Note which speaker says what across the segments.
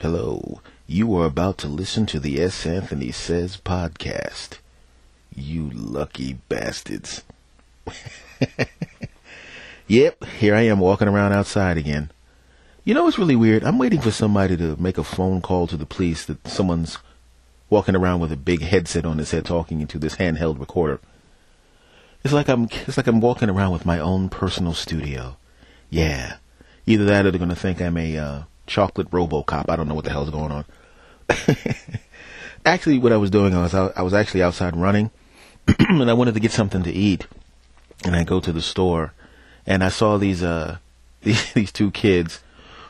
Speaker 1: Hello. You are about to listen to the S. Anthony Says podcast. You lucky bastards. yep, here I am walking around outside again. You know what's really weird? I'm waiting for somebody to make a phone call to the police that someone's walking around with a big headset on his head talking into this handheld recorder. It's like I'm it's like I'm walking around with my own personal studio. Yeah. Either that or they're gonna think I'm a uh, chocolate RoboCop. I don't know what the hell's going on. actually, what I was doing, I was I was actually outside running, and I wanted to get something to eat, and I go to the store, and I saw these uh these, these two kids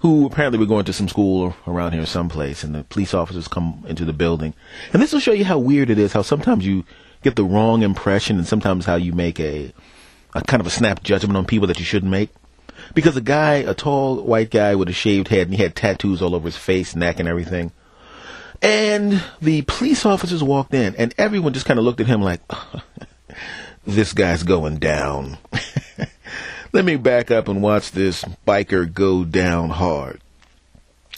Speaker 1: who apparently were going to some school around here someplace, and the police officers come into the building, and this will show you how weird it is. How sometimes you get the wrong impression, and sometimes how you make a a kind of a snap judgment on people that you shouldn't make. Because a guy, a tall white guy with a shaved head, and he had tattoos all over his face, neck, and everything. And the police officers walked in, and everyone just kind of looked at him like, this guy's going down. Let me back up and watch this biker go down hard.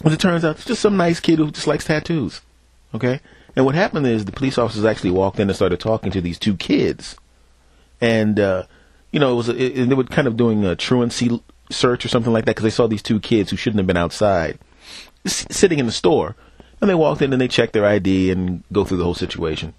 Speaker 1: As it turns out, it's just some nice kid who just likes tattoos. Okay? And what happened is the police officers actually walked in and started talking to these two kids. And, uh, you know, it was, it, they were kind of doing a truancy search or something like that because they saw these two kids who shouldn't have been outside s- sitting in the store. And they walked in and they checked their ID and go through the whole situation.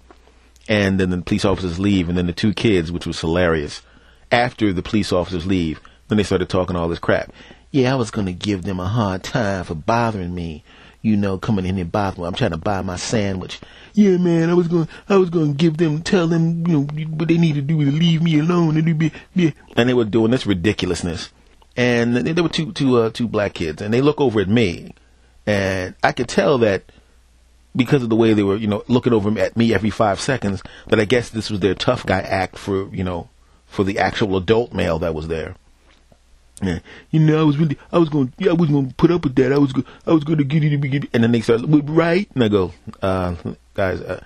Speaker 1: And then the police officers leave, and then the two kids, which was hilarious. After the police officers leave, then they started talking all this crap. Yeah, I was going to give them a hard time for bothering me. You know, coming in and bothering me. I'm trying to buy my sandwich. Yeah, man, I was going, I was going to give them, tell them, you know, what they need to do is leave me alone. And, be, yeah. and they were doing this ridiculousness. And there were two, two, uh, two black kids, and they look over at me, and I could tell that because of the way they were, you know, looking over at me every five seconds, that I guess this was their tough guy act for, you know, for the actual adult male that was there. Yeah, you know, I was really, I was going, yeah, I was going to put up with that. I was, go, I was going to get it, get it, and then they start, right? And I go, uh, guys, uh,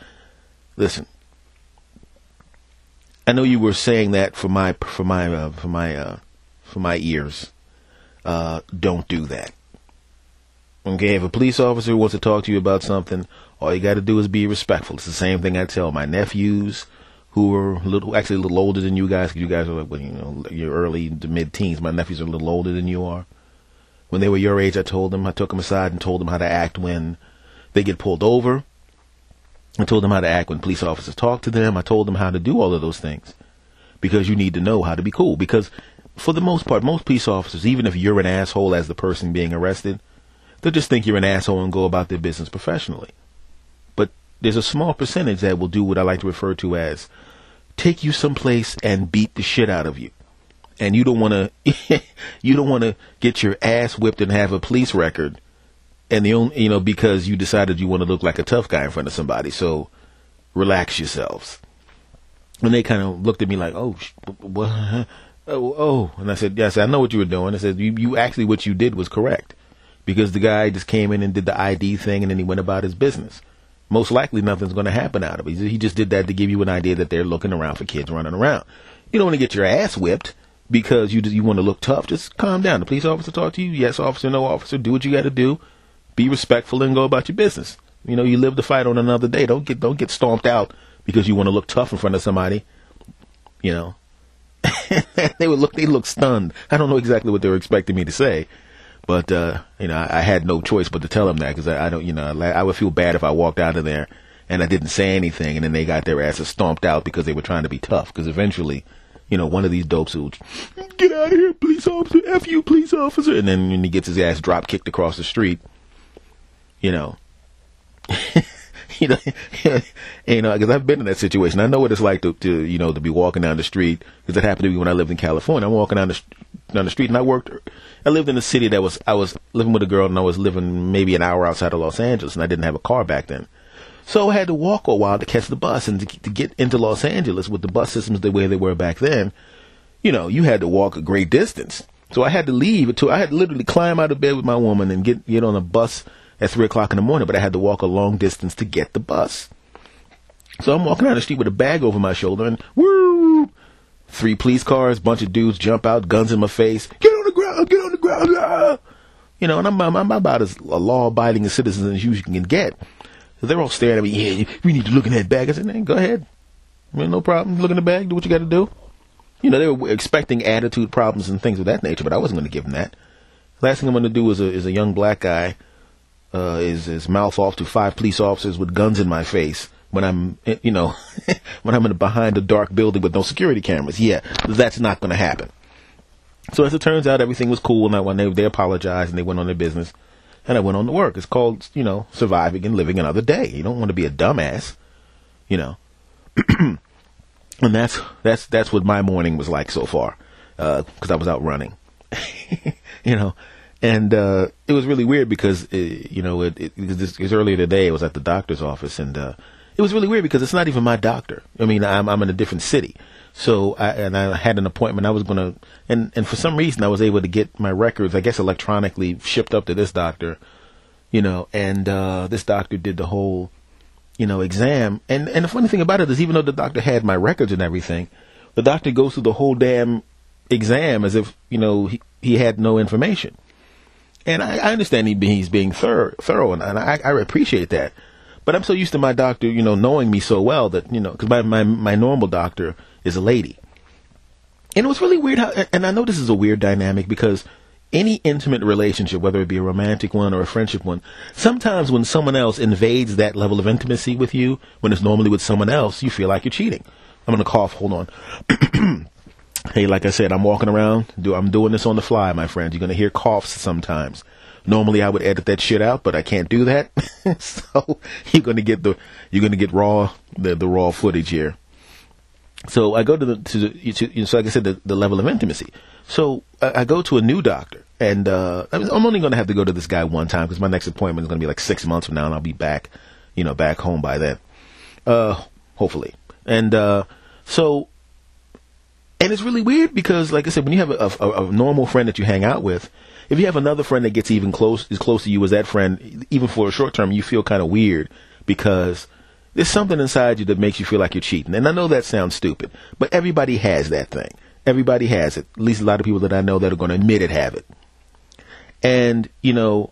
Speaker 1: listen. I know you were saying that for my, for my, uh, for my, uh, for my ears. Uh, don't do that. Okay, if a police officer wants to talk to you about something, all you got to do is be respectful. It's the same thing I tell my nephews, who are little, actually a little older than you guys. Cause you guys are like, well, you know, you're early to mid teens. My nephews are a little older than you are. When they were your age, I told them, I took them aside and told them how to act when they get pulled over. I told them how to act when police officers talk to them. I told them how to do all of those things because you need to know how to be cool. Because for the most part, most police officers, even if you're an asshole as the person being arrested, they'll just think you're an asshole and go about their business professionally. But there's a small percentage that will do what I like to refer to as take you someplace and beat the shit out of you. And you don't want to, you don't want to get your ass whipped and have a police record, and the only, you know, because you decided you want to look like a tough guy in front of somebody. So relax yourselves. And they kind of looked at me like, oh, what? Oh, oh, and I said, yes, I know what you were doing. I said, you, you actually, what you did was correct because the guy just came in and did the ID thing and then he went about his business. Most likely nothing's going to happen out of it. He just did that to give you an idea that they're looking around for kids running around. You don't want to get your ass whipped because you you want to look tough. Just calm down. The police officer talk to you. Yes, officer, no officer. Do what you got to do. Be respectful and go about your business. You know, you live to fight on another day. Don't get don't get stomped out because you want to look tough in front of somebody. You know, they would look they look stunned. I don't know exactly what they were expecting me to say, but uh, you know, I, I, had no choice but to tell them that because I, I, don't, you know, I would feel bad if I walked out of there and I didn't say anything, and then they got their asses stomped out because they were trying to be tough. Because eventually, you know, one of these dopes will get out of here, police officer, f you, police officer, and then when he gets his ass drop kicked across the street, you know. you know, you know, because I've been in that situation. I know what it's like to, to, you know, to be walking down the street. Because it happened to me when I lived in California. I'm walking down the down the street, and I worked. I lived in a city that was I was living with a girl, and I was living maybe an hour outside of Los Angeles, and I didn't have a car back then. So I had to walk a while to catch the bus, and to, to get into Los Angeles with the bus systems the way they were back then, you know, you had to walk a great distance. So I had to leave. To, I had to literally climb out of bed with my woman and get get on a bus at three o'clock in the morning, but I had to walk a long distance to get the bus. So I'm walking down the street with a bag over my shoulder and woo! Three police cars, bunch of dudes jump out, guns in my face. Get on the ground, get on the ground. Ah! You know, and I'm, I'm, I'm about as law-abiding a citizen as you can get. They're all staring at me. Yeah, we need to look in that bag. I said, man, go ahead. No problem. Look in the bag. Do what you got to do. You know, they were expecting attitude problems and things of that nature, but I wasn't going to give them that. Last thing I'm going to do is a, is a young black guy uh, is is mouth off to five police officers with guns in my face when I'm, you know, when I'm in behind a dark building with no security cameras. Yeah, that's not going to happen. So as it turns out, everything was cool, and I, when they they apologized and they went on their business, and I went on to work. It's called, you know, surviving and living another day. You don't want to be a dumbass, you know. and that's that's that's what my morning was like so far, because uh, I was out running, you know. And uh, it was really weird because it, uh, you know it, it, it, was earlier today. I was at the doctor's office, and uh, it was really weird because it's not even my doctor. I mean, I'm I'm in a different city, so I, and I had an appointment. I was gonna, and and for some reason I was able to get my records, I guess, electronically shipped up to this doctor, you know. And uh, this doctor did the whole, you know, exam. And and the funny thing about it is, even though the doctor had my records and everything, the doctor goes through the whole damn exam as if you know he he had no information. And I, I understand he, he's being thorough, thorough, and, and I, I appreciate that. But I'm so used to my doctor, you know, knowing me so well that, you know, because my, my, my normal doctor is a lady. And it was really weird how, and I know this is a weird dynamic because any intimate relationship, whether it be a romantic one or a friendship one, sometimes when someone else invades that level of intimacy with you, when it's normally with someone else, you feel like you're cheating. I'm going to cough. Hold on. hey, like I said, I'm walking around. Do I'm doing this on the fly, my friends. You're to hear coughs sometimes. Normally I would edit that shit out, but I can't do that. so you're gonna get the you're gonna get raw the the raw footage here. So I go to the to, the, to so like I said the, the level of intimacy. So I, I go to a new doctor, and uh, I'm only going to have to go to this guy one time because my next appointment is going to be like six months from now, and I'll be back, you know, back home by then, uh, hopefully. And uh, so, and it's really weird because, like I said, when you have a, a, a normal friend that you hang out with, if you have another friend that gets even close, as close to you as that friend, even for a short term, you feel kind of weird because there's something inside you that makes you feel like you're cheating. And I know that sounds stupid, but everybody has that thing. Everybody has it. At least a lot of people that I know that are going to admit it have it. And you know,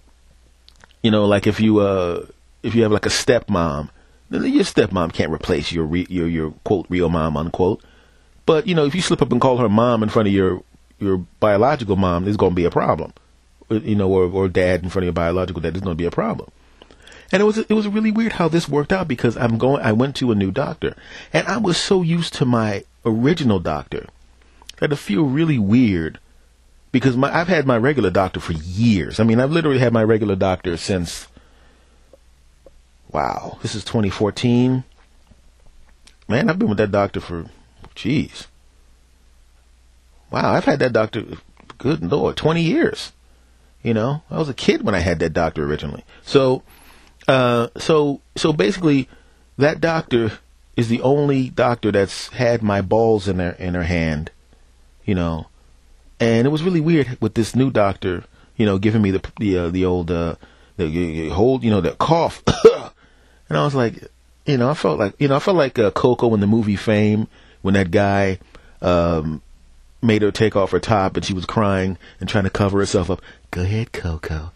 Speaker 1: you know, like if you uh if you have like a stepmom, your stepmom can't replace your re- your your quote real mom unquote. But you know, if you slip up and call her mom in front of your your biological mom, there's going to be a problem uh, you know, or, or dad in front of your biological dad, there's going to be a problem. And it was it was really weird how this worked out because I'm going. I went to a new doctor, and I was so used to my original doctor that it feel really weird because my I've had my regular doctor for years. I mean, I've literally had my regular doctor since. Wow, this is 2014. Man, I've been with that doctor for, jeez. Wow, I've had that doctor, good lord, 20 years. You know, I was a kid when I had that doctor originally. So, uh, so, so basically, that doctor is the only doctor that's had my balls in her in her hand. You know, and it was really weird with this new doctor. You know, giving me the the uh, the old uh, the, hold, you know, the cough, and I was like, you know, I felt like, you know, I felt like uh, Coco in the movie Fame when that guy um, made her take off her top and she was crying and trying to cover herself up. Go ahead, Coco.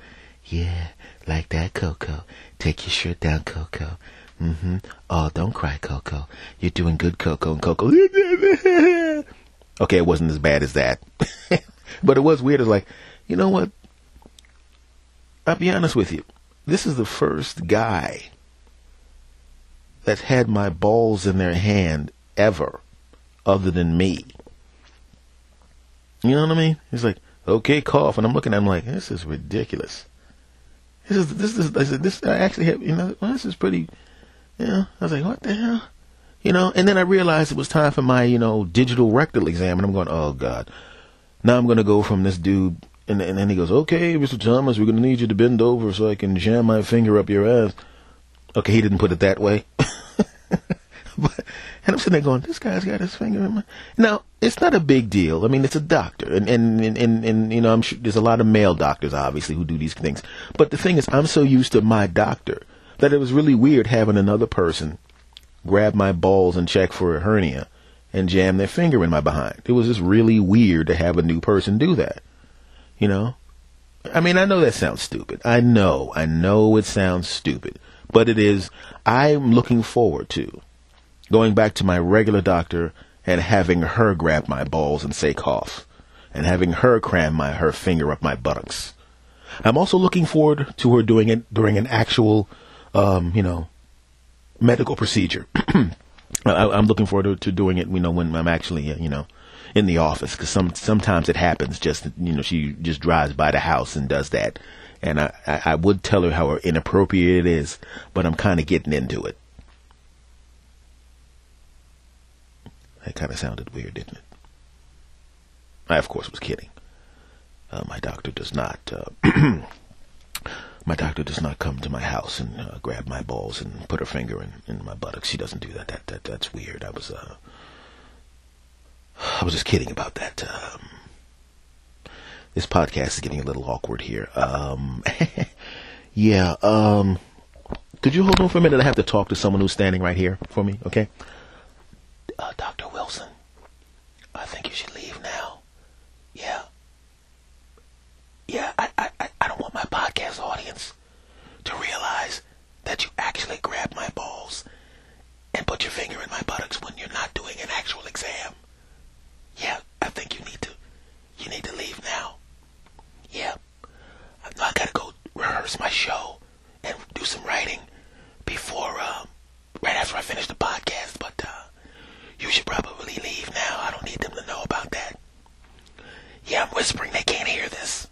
Speaker 1: Yeah, like that, Coco. Take your shirt down, Coco. Mm-hmm. Oh, don't cry, Coco. You're doing good, Coco. And Coco. okay, it wasn't as bad as that. but it was weird. It's like, you know what? I'll be honest with you. This is the first guy that's had my balls in their hand ever, other than me. You know what I mean? He's like, okay, cough. And I'm looking at him like, this is ridiculous. This is, this is, I said, this, I actually have, you know, well, this is pretty, you know, I was like, what the hell? You know, and then I realized it was time for my, you know, digital rectal exam. And I'm going, oh, God. Now I'm going to go from this dude. And, and then he goes, okay, Mr. Thomas, we're going to need you to bend over so I can jam my finger up your ass. Okay, he didn't put it that way. but, and I'm sitting there going, this guy's got his finger in my. Now, it's not a big deal. I mean, it's a doctor. And, and, and, and, and, you know, I'm sure there's a lot of male doctors, obviously, who do these things. But the thing is, I'm so used to my doctor that it was really weird having another person grab my balls and check for a hernia and jam their finger in my behind. It was just really weird to have a new person do that. You know? I mean, I know that sounds stupid. I know, I know it sounds stupid, but it is. I'm looking forward to going back to my regular doctor and having her grab my balls and say cough, and having her cram my her finger up my buttocks. I'm also looking forward to her doing it during an actual, um, you know, medical procedure. I, am looking forward to, to, doing it, you know, when I'm actually, uh, you know, in the office because some sometimes it happens. Just you know, she just drives by the house and does that, and I I, I would tell her how inappropriate it is, but I'm kind of getting into it. That kind of sounded weird, didn't it? I of course was kidding. Uh, my doctor does not. Uh, my doctor does not come to my house and uh, grab my balls and put her finger in, in my buttocks. She doesn't do that. That that that's weird. I was uh, I was just kidding about that. Um, this podcast is getting a little awkward here. Um, yeah. Um, could you hold on for a minute? I have to talk to someone who's standing right here for me. Okay. Uh, Doctor Wilson, I think you should leave now. Yeah. Yeah. I, I I don't want my podcast audience to realize that you actually grabbed my balls and put your finger in my buttocks when you're not doing an actual exam. Yeah, I think you need to. You need to leave now. Yeah. I gotta go rehearse my show and do some writing before, uh, right after I finish the podcast. But uh, you should probably leave now. I don't need them to know about that. Yeah, I'm whispering. They can't hear this.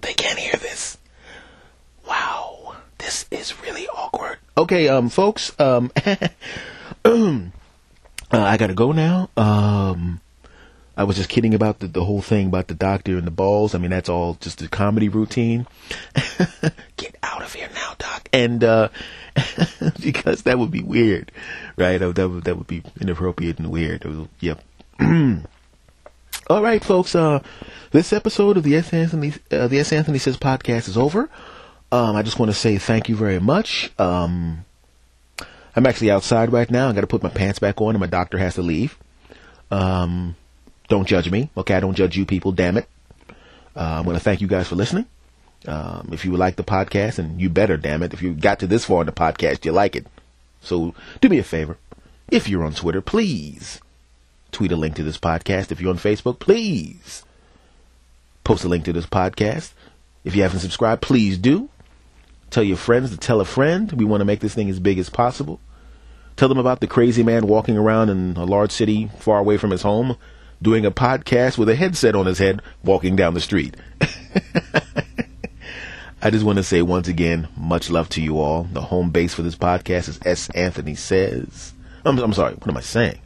Speaker 1: They can't hear this. Wow, this is really awkward. Okay, um, folks, um, uh, I gotta go now. Um, I was just kidding about the, the whole thing about the doctor and the balls. I mean, that's all just a comedy routine. Get out of here now, doc. And, uh, because that would be weird, right? That would, that would be inappropriate and weird. Was, yep. all right, folks. Uh, this episode of the S. Anthony, uh, the S. Anthony Says podcast is over. Um, I just want to say thank you very much. Um, I'm actually outside right now. I got to put my pants back on and my doctor has to leave. Um, don't judge me. Okay, I don't judge you people. Damn it. Uh, I want to thank you guys for listening. Um, if you like the podcast, and you better, damn it, if you got to this far in the podcast, you like it. So do me a favor. If you're on Twitter, please tweet a link to this podcast. If you're on Facebook, please post a link to this podcast. If you haven't subscribed, please do. Tell your friends to tell a friend. We want to make this thing as big as possible. Tell them about the crazy man walking around in a large city far away from his home doing a podcast with a headset on his head walking down the street. I just want to say once again, much love to you all. The home base for this podcast is S. Anthony Says. I'm, I'm sorry, what am I saying?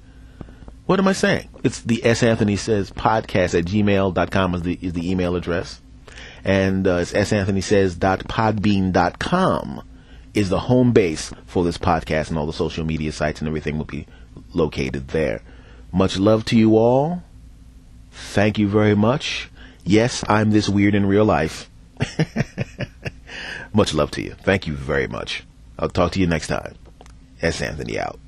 Speaker 1: What am I saying? It's the S. Anthony Says podcast at gmail.com is the, is the email address. And uh, Says podbean.com is the home base for this podcast and all the social media sites and everything will be located there. Much love to you all. Thank you very much. Yes, I'm this weird in real life. much love to you. Thank you very much. I'll talk to you next time. S. Anthony out.